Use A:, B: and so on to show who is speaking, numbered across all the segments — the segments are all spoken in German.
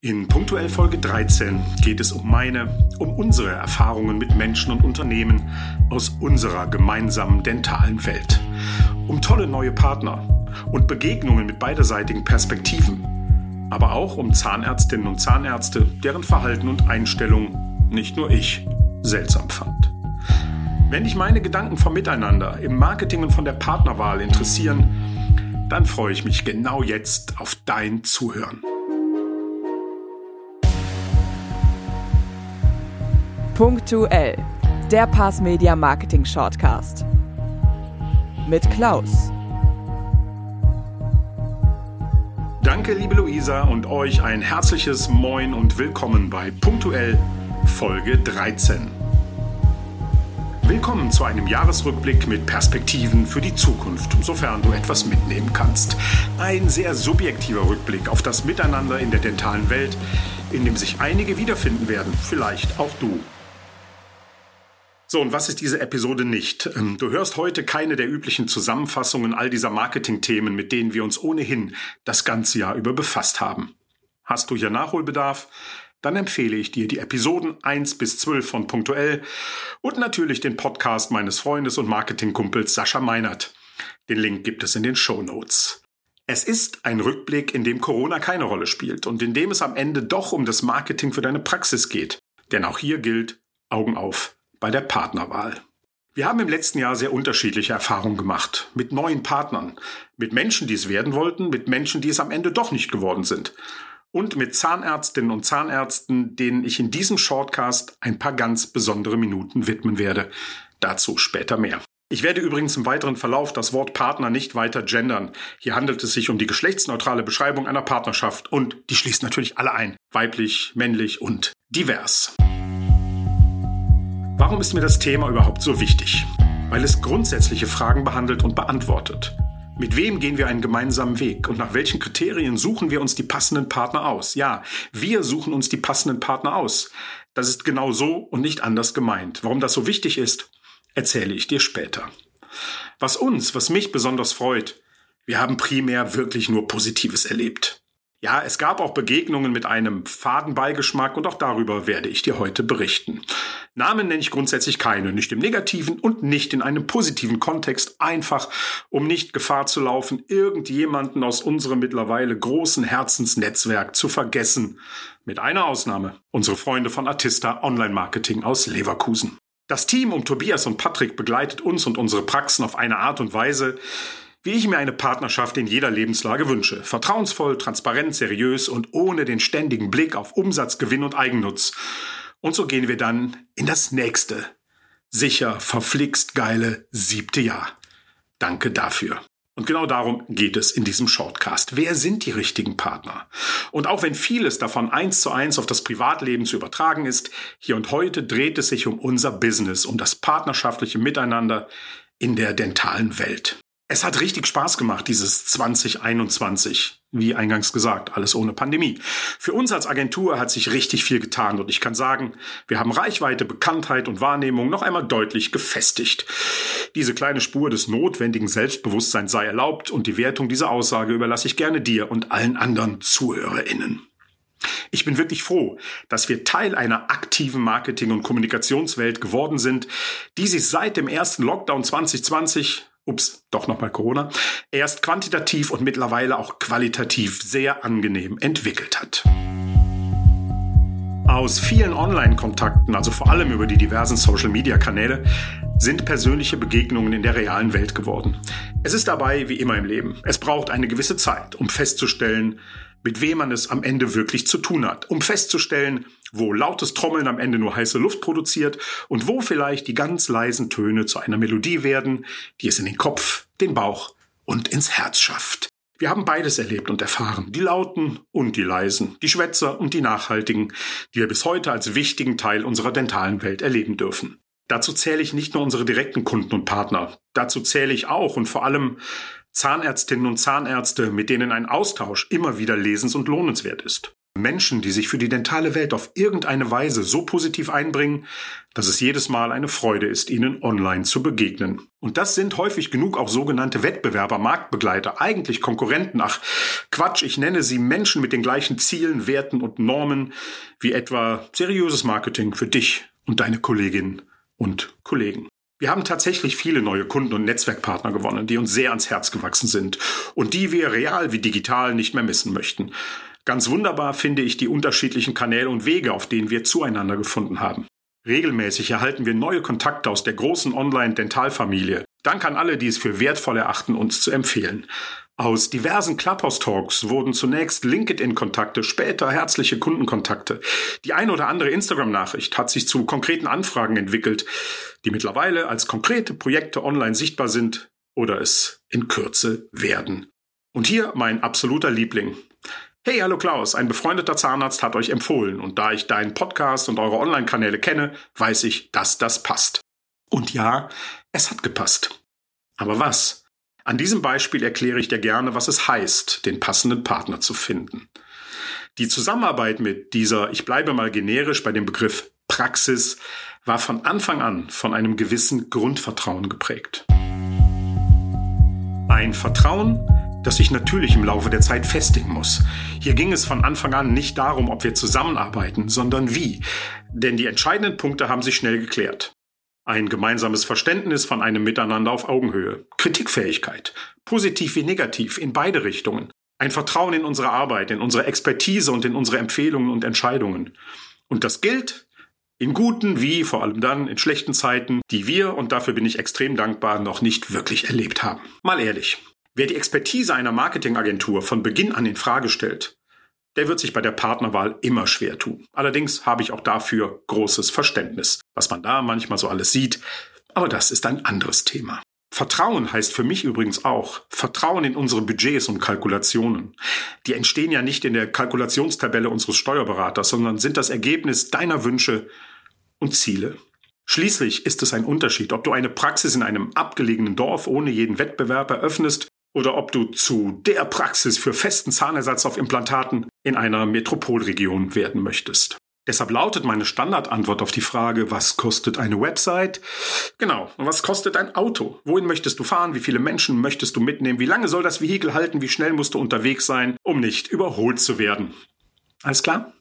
A: In punktuell Folge 13 geht es um meine, um unsere Erfahrungen mit Menschen und Unternehmen aus unserer gemeinsamen dentalen Welt. Um tolle neue Partner und Begegnungen mit beiderseitigen Perspektiven. Aber auch um Zahnärztinnen und Zahnärzte, deren Verhalten und Einstellung nicht nur ich seltsam fand. Wenn dich meine Gedanken vom Miteinander im Marketing und von der Partnerwahl interessieren, dann freue ich mich genau jetzt auf dein Zuhören.
B: Punktuell, der Pass Media Marketing Shortcast. Mit Klaus.
A: Danke, liebe Luisa, und euch ein herzliches Moin und Willkommen bei Punktuell Folge 13. Willkommen zu einem Jahresrückblick mit Perspektiven für die Zukunft, sofern du etwas mitnehmen kannst. Ein sehr subjektiver Rückblick auf das Miteinander in der dentalen Welt, in dem sich einige wiederfinden werden, vielleicht auch du. So, und was ist diese Episode nicht? Ähm, du hörst heute keine der üblichen Zusammenfassungen all dieser Marketingthemen, mit denen wir uns ohnehin das ganze Jahr über befasst haben. Hast du hier Nachholbedarf? Dann empfehle ich dir die Episoden 1 bis 12 von Punktuell und natürlich den Podcast meines Freundes und Marketingkumpels Sascha Meinert. Den Link gibt es in den Show Notes. Es ist ein Rückblick, in dem Corona keine Rolle spielt und in dem es am Ende doch um das Marketing für deine Praxis geht. Denn auch hier gilt Augen auf bei der Partnerwahl. Wir haben im letzten Jahr sehr unterschiedliche Erfahrungen gemacht. Mit neuen Partnern. Mit Menschen, die es werden wollten. Mit Menschen, die es am Ende doch nicht geworden sind. Und mit Zahnärztinnen und Zahnärzten, denen ich in diesem Shortcast ein paar ganz besondere Minuten widmen werde. Dazu später mehr. Ich werde übrigens im weiteren Verlauf das Wort Partner nicht weiter gendern. Hier handelt es sich um die geschlechtsneutrale Beschreibung einer Partnerschaft und die schließt natürlich alle ein. Weiblich, männlich und divers. Warum ist mir das Thema überhaupt so wichtig? Weil es grundsätzliche Fragen behandelt und beantwortet. Mit wem gehen wir einen gemeinsamen Weg und nach welchen Kriterien suchen wir uns die passenden Partner aus? Ja, wir suchen uns die passenden Partner aus. Das ist genau so und nicht anders gemeint. Warum das so wichtig ist, erzähle ich dir später. Was uns, was mich besonders freut, wir haben primär wirklich nur Positives erlebt. Ja, es gab auch Begegnungen mit einem Fadenbeigeschmack und auch darüber werde ich dir heute berichten. Namen nenne ich grundsätzlich keine, nicht im negativen und nicht in einem positiven Kontext, einfach um nicht Gefahr zu laufen, irgendjemanden aus unserem mittlerweile großen Herzensnetzwerk zu vergessen. Mit einer Ausnahme, unsere Freunde von Artista Online Marketing aus Leverkusen. Das Team um Tobias und Patrick begleitet uns und unsere Praxen auf eine Art und Weise, wie ich mir eine Partnerschaft in jeder Lebenslage wünsche. Vertrauensvoll, transparent, seriös und ohne den ständigen Blick auf Umsatz, Gewinn und Eigennutz. Und so gehen wir dann in das nächste, sicher verflixt geile siebte Jahr. Danke dafür. Und genau darum geht es in diesem Shortcast. Wer sind die richtigen Partner? Und auch wenn vieles davon eins zu eins auf das Privatleben zu übertragen ist, hier und heute dreht es sich um unser Business, um das partnerschaftliche Miteinander in der dentalen Welt. Es hat richtig Spaß gemacht, dieses 2021. Wie eingangs gesagt, alles ohne Pandemie. Für uns als Agentur hat sich richtig viel getan und ich kann sagen, wir haben Reichweite, Bekanntheit und Wahrnehmung noch einmal deutlich gefestigt. Diese kleine Spur des notwendigen Selbstbewusstseins sei erlaubt und die Wertung dieser Aussage überlasse ich gerne dir und allen anderen ZuhörerInnen. Ich bin wirklich froh, dass wir Teil einer aktiven Marketing- und Kommunikationswelt geworden sind, die sich seit dem ersten Lockdown 2020 ups, doch nochmal Corona, erst quantitativ und mittlerweile auch qualitativ sehr angenehm entwickelt hat. Aus vielen Online-Kontakten, also vor allem über die diversen Social-Media-Kanäle, sind persönliche Begegnungen in der realen Welt geworden. Es ist dabei wie immer im Leben. Es braucht eine gewisse Zeit, um festzustellen, mit wem man es am Ende wirklich zu tun hat, um festzustellen, wo lautes Trommeln am Ende nur heiße Luft produziert und wo vielleicht die ganz leisen Töne zu einer Melodie werden, die es in den Kopf, den Bauch und ins Herz schafft. Wir haben beides erlebt und erfahren, die lauten und die leisen, die Schwätzer und die nachhaltigen, die wir bis heute als wichtigen Teil unserer dentalen Welt erleben dürfen. Dazu zähle ich nicht nur unsere direkten Kunden und Partner, dazu zähle ich auch und vor allem Zahnärztinnen und Zahnärzte, mit denen ein Austausch immer wieder lesens- und lohnenswert ist. Menschen, die sich für die dentale Welt auf irgendeine Weise so positiv einbringen, dass es jedes Mal eine Freude ist, ihnen online zu begegnen. Und das sind häufig genug auch sogenannte Wettbewerber, Marktbegleiter, eigentlich Konkurrenten. Ach, Quatsch, ich nenne sie Menschen mit den gleichen Zielen, Werten und Normen wie etwa seriöses Marketing für dich und deine Kolleginnen und Kollegen. Wir haben tatsächlich viele neue Kunden und Netzwerkpartner gewonnen, die uns sehr ans Herz gewachsen sind und die wir real wie digital nicht mehr missen möchten. Ganz wunderbar finde ich die unterschiedlichen Kanäle und Wege, auf denen wir zueinander gefunden haben. Regelmäßig erhalten wir neue Kontakte aus der großen Online-Dentalfamilie. Dank an alle, die es für wertvoll erachten, uns zu empfehlen. Aus diversen Clubhouse-Talks wurden zunächst LinkedIn-Kontakte, später herzliche Kundenkontakte. Die ein oder andere Instagram-Nachricht hat sich zu konkreten Anfragen entwickelt, die mittlerweile als konkrete Projekte online sichtbar sind oder es in Kürze werden. Und hier mein absoluter Liebling. Hey, hallo Klaus, ein befreundeter Zahnarzt hat euch empfohlen und da ich deinen Podcast und eure Online-Kanäle kenne, weiß ich, dass das passt. Und ja, es hat gepasst. Aber was? An diesem Beispiel erkläre ich dir gerne, was es heißt, den passenden Partner zu finden. Die Zusammenarbeit mit dieser, ich bleibe mal generisch bei dem Begriff Praxis, war von Anfang an von einem gewissen Grundvertrauen geprägt. Ein Vertrauen, das sich natürlich im Laufe der Zeit festigen muss. Hier ging es von Anfang an nicht darum, ob wir zusammenarbeiten, sondern wie. Denn die entscheidenden Punkte haben sich schnell geklärt. Ein gemeinsames Verständnis von einem Miteinander auf Augenhöhe. Kritikfähigkeit. Positiv wie negativ, in beide Richtungen. Ein Vertrauen in unsere Arbeit, in unsere Expertise und in unsere Empfehlungen und Entscheidungen. Und das gilt in guten wie vor allem dann in schlechten Zeiten, die wir, und dafür bin ich extrem dankbar, noch nicht wirklich erlebt haben. Mal ehrlich, Wer die Expertise einer Marketingagentur von Beginn an in Frage stellt, der wird sich bei der Partnerwahl immer schwer tun. Allerdings habe ich auch dafür großes Verständnis, was man da manchmal so alles sieht, aber das ist ein anderes Thema. Vertrauen heißt für mich übrigens auch Vertrauen in unsere Budgets und Kalkulationen. Die entstehen ja nicht in der Kalkulationstabelle unseres Steuerberaters, sondern sind das Ergebnis deiner Wünsche und Ziele. Schließlich ist es ein Unterschied, ob du eine Praxis in einem abgelegenen Dorf ohne jeden Wettbewerb eröffnest oder ob du zu der Praxis für festen Zahnersatz auf Implantaten in einer Metropolregion werden möchtest. Deshalb lautet meine Standardantwort auf die Frage, was kostet eine Website? Genau, und was kostet ein Auto? Wohin möchtest du fahren? Wie viele Menschen möchtest du mitnehmen? Wie lange soll das Vehikel halten? Wie schnell musst du unterwegs sein, um nicht überholt zu werden? Alles klar?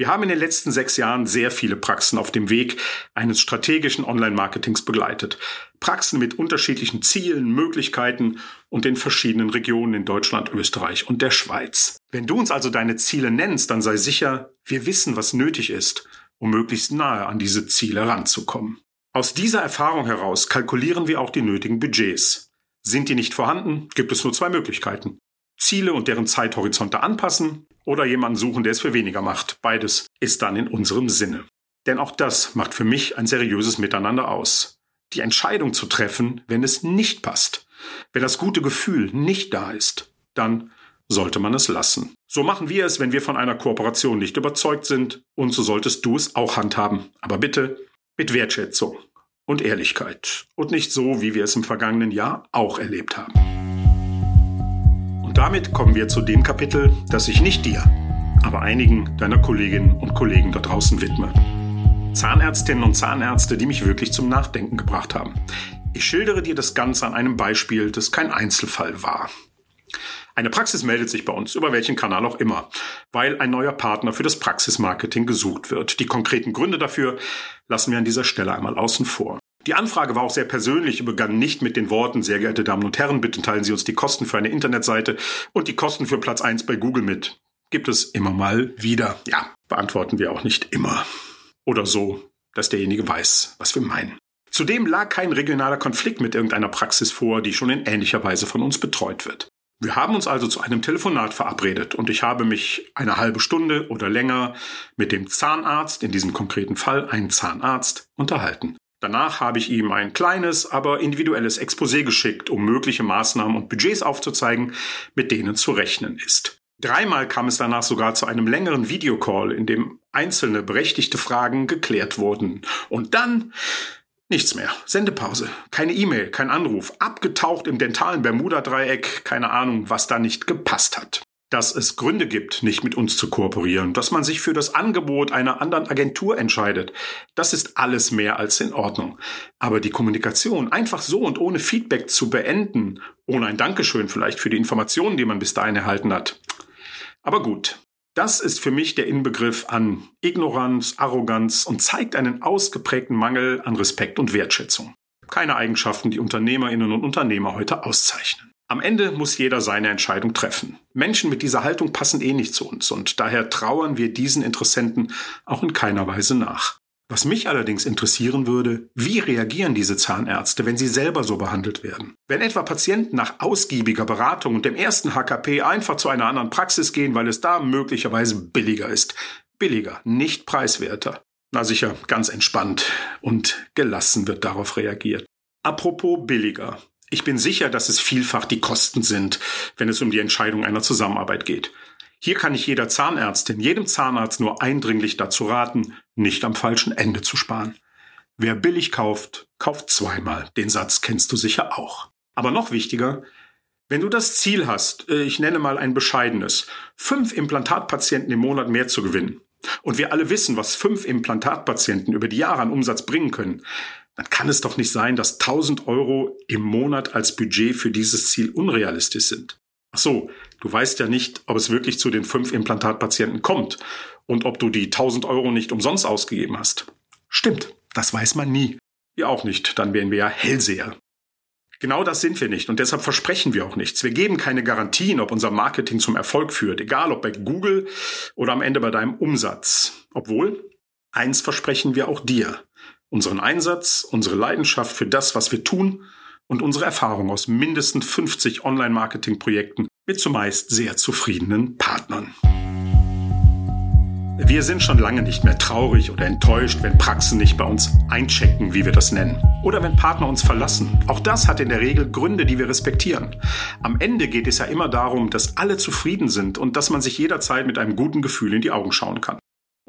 A: Wir haben in den letzten sechs Jahren sehr viele Praxen auf dem Weg eines strategischen Online-Marketings begleitet. Praxen mit unterschiedlichen Zielen, Möglichkeiten und in verschiedenen Regionen in Deutschland, Österreich und der Schweiz. Wenn du uns also deine Ziele nennst, dann sei sicher, wir wissen, was nötig ist, um möglichst nahe an diese Ziele ranzukommen. Aus dieser Erfahrung heraus kalkulieren wir auch die nötigen Budgets. Sind die nicht vorhanden, gibt es nur zwei Möglichkeiten. Ziele und deren Zeithorizonte anpassen oder jemanden suchen, der es für weniger macht. Beides ist dann in unserem Sinne. Denn auch das macht für mich ein seriöses Miteinander aus. Die Entscheidung zu treffen, wenn es nicht passt. Wenn das gute Gefühl nicht da ist, dann sollte man es lassen. So machen wir es, wenn wir von einer Kooperation nicht überzeugt sind, und so solltest du es auch handhaben. Aber bitte mit Wertschätzung und Ehrlichkeit und nicht so, wie wir es im vergangenen Jahr auch erlebt haben. Und damit kommen wir zu dem Kapitel, das ich nicht dir, aber einigen deiner Kolleginnen und Kollegen da draußen widme. Zahnärztinnen und Zahnärzte, die mich wirklich zum Nachdenken gebracht haben. Ich schildere dir das Ganze an einem Beispiel, das kein Einzelfall war. Eine Praxis meldet sich bei uns, über welchen Kanal auch immer, weil ein neuer Partner für das Praxismarketing gesucht wird. Die konkreten Gründe dafür lassen wir an dieser Stelle einmal außen vor. Die Anfrage war auch sehr persönlich und begann nicht mit den Worten, sehr geehrte Damen und Herren, bitte teilen Sie uns die Kosten für eine Internetseite und die Kosten für Platz 1 bei Google mit. Gibt es immer mal wieder. Ja, beantworten wir auch nicht immer. Oder so, dass derjenige weiß, was wir meinen. Zudem lag kein regionaler Konflikt mit irgendeiner Praxis vor, die schon in ähnlicher Weise von uns betreut wird. Wir haben uns also zu einem Telefonat verabredet und ich habe mich eine halbe Stunde oder länger mit dem Zahnarzt, in diesem konkreten Fall ein Zahnarzt, unterhalten. Danach habe ich ihm ein kleines, aber individuelles Exposé geschickt, um mögliche Maßnahmen und Budgets aufzuzeigen, mit denen zu rechnen ist. Dreimal kam es danach sogar zu einem längeren Videocall, in dem einzelne berechtigte Fragen geklärt wurden. Und dann nichts mehr. Sendepause. Keine E-Mail, kein Anruf. Abgetaucht im dentalen Bermuda-Dreieck. Keine Ahnung, was da nicht gepasst hat. Dass es Gründe gibt, nicht mit uns zu kooperieren, dass man sich für das Angebot einer anderen Agentur entscheidet. Das ist alles mehr als in Ordnung. Aber die Kommunikation einfach so und ohne Feedback zu beenden, ohne ein Dankeschön vielleicht für die Informationen, die man bis dahin erhalten hat. Aber gut. Das ist für mich der Inbegriff an Ignoranz, Arroganz und zeigt einen ausgeprägten Mangel an Respekt und Wertschätzung. Keine Eigenschaften, die Unternehmerinnen und Unternehmer heute auszeichnen. Am Ende muss jeder seine Entscheidung treffen. Menschen mit dieser Haltung passen eh nicht zu uns und daher trauern wir diesen Interessenten auch in keiner Weise nach. Was mich allerdings interessieren würde, wie reagieren diese Zahnärzte, wenn sie selber so behandelt werden? Wenn etwa Patienten nach ausgiebiger Beratung und dem ersten HKP einfach zu einer anderen Praxis gehen, weil es da möglicherweise billiger ist. Billiger, nicht preiswerter. Na sicher, ganz entspannt und gelassen wird darauf reagiert. Apropos billiger. Ich bin sicher, dass es vielfach die Kosten sind, wenn es um die Entscheidung einer Zusammenarbeit geht. Hier kann ich jeder Zahnärztin, jedem Zahnarzt nur eindringlich dazu raten, nicht am falschen Ende zu sparen. Wer billig kauft, kauft zweimal. Den Satz kennst du sicher auch. Aber noch wichtiger, wenn du das Ziel hast, äh, ich nenne mal ein bescheidenes, fünf Implantatpatienten im Monat mehr zu gewinnen, und wir alle wissen, was fünf Implantatpatienten über die Jahre an Umsatz bringen können, dann kann es doch nicht sein, dass 1000 Euro im Monat als Budget für dieses Ziel unrealistisch sind. Ach so, du weißt ja nicht, ob es wirklich zu den fünf Implantatpatienten kommt und ob du die 1000 Euro nicht umsonst ausgegeben hast. Stimmt, das weiß man nie. Wir auch nicht, dann wären wir ja Hellseher. Genau das sind wir nicht und deshalb versprechen wir auch nichts. Wir geben keine Garantien, ob unser Marketing zum Erfolg führt, egal ob bei Google oder am Ende bei deinem Umsatz. Obwohl, eins versprechen wir auch dir unseren Einsatz, unsere Leidenschaft für das, was wir tun und unsere Erfahrung aus mindestens 50 Online-Marketing-Projekten mit zumeist sehr zufriedenen Partnern. Wir sind schon lange nicht mehr traurig oder enttäuscht, wenn Praxen nicht bei uns einchecken, wie wir das nennen. Oder wenn Partner uns verlassen. Auch das hat in der Regel Gründe, die wir respektieren. Am Ende geht es ja immer darum, dass alle zufrieden sind und dass man sich jederzeit mit einem guten Gefühl in die Augen schauen kann.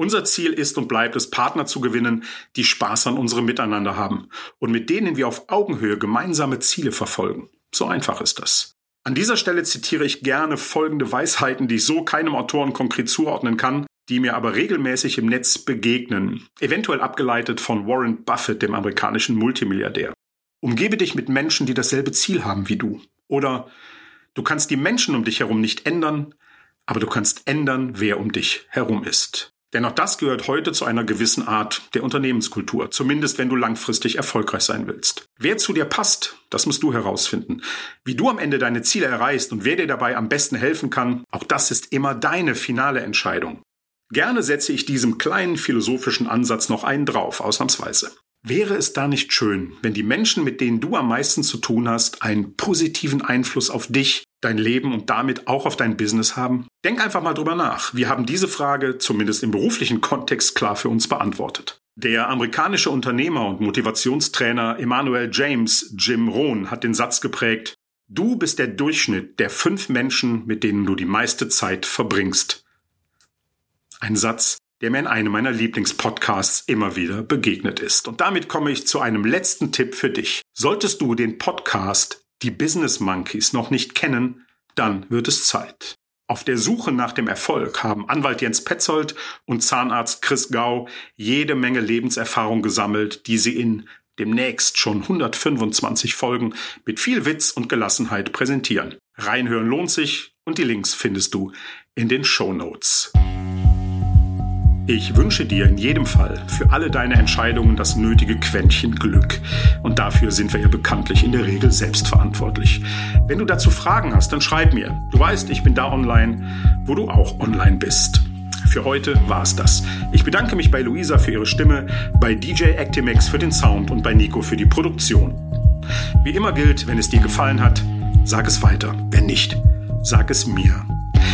A: Unser Ziel ist und bleibt es, Partner zu gewinnen, die Spaß an unserem Miteinander haben und mit denen wir auf Augenhöhe gemeinsame Ziele verfolgen. So einfach ist das. An dieser Stelle zitiere ich gerne folgende Weisheiten, die ich so keinem Autoren konkret zuordnen kann, die mir aber regelmäßig im Netz begegnen, eventuell abgeleitet von Warren Buffett, dem amerikanischen Multimilliardär. Umgebe dich mit Menschen, die dasselbe Ziel haben wie du. Oder du kannst die Menschen um dich herum nicht ändern, aber du kannst ändern, wer um dich herum ist. Denn auch das gehört heute zu einer gewissen Art der Unternehmenskultur, zumindest wenn du langfristig erfolgreich sein willst. Wer zu dir passt, das musst du herausfinden. Wie du am Ende deine Ziele erreichst und wer dir dabei am besten helfen kann, auch das ist immer deine finale Entscheidung. Gerne setze ich diesem kleinen philosophischen Ansatz noch einen drauf, ausnahmsweise. Wäre es da nicht schön, wenn die Menschen, mit denen du am meisten zu tun hast, einen positiven Einfluss auf dich dein Leben und damit auch auf dein Business haben? Denk einfach mal drüber nach. Wir haben diese Frage zumindest im beruflichen Kontext klar für uns beantwortet. Der amerikanische Unternehmer und Motivationstrainer Emmanuel James Jim Rohn hat den Satz geprägt, Du bist der Durchschnitt der fünf Menschen, mit denen du die meiste Zeit verbringst. Ein Satz, der mir in einem meiner Lieblingspodcasts immer wieder begegnet ist. Und damit komme ich zu einem letzten Tipp für dich. Solltest du den Podcast die Business Monkeys noch nicht kennen, dann wird es Zeit. Auf der Suche nach dem Erfolg haben Anwalt Jens Petzold und Zahnarzt Chris Gau jede Menge Lebenserfahrung gesammelt, die sie in demnächst schon 125 Folgen mit viel Witz und Gelassenheit präsentieren. Reinhören lohnt sich und die Links findest du in den Show Notes. Ich wünsche dir in jedem Fall für alle deine Entscheidungen das nötige Quäntchen Glück. Und dafür sind wir ja bekanntlich in der Regel selbstverantwortlich. Wenn du dazu Fragen hast, dann schreib mir. Du weißt, ich bin da online, wo du auch online bist. Für heute war es das. Ich bedanke mich bei Luisa für ihre Stimme, bei DJ Actimex für den Sound und bei Nico für die Produktion. Wie immer gilt, wenn es dir gefallen hat, sag es weiter. Wenn nicht, sag es mir.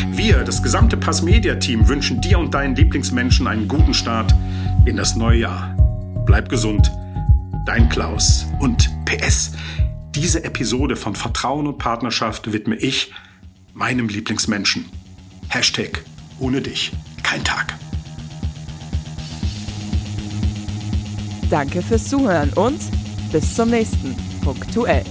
A: Wir, das gesamte Passmedia-Team, wünschen dir und deinen Lieblingsmenschen einen guten Start in das neue Jahr. Bleib gesund. Dein Klaus. Und PS, diese Episode von Vertrauen und Partnerschaft widme ich meinem Lieblingsmenschen. Hashtag ohne dich kein Tag.
B: Danke fürs Zuhören und bis zum nächsten Punktuell.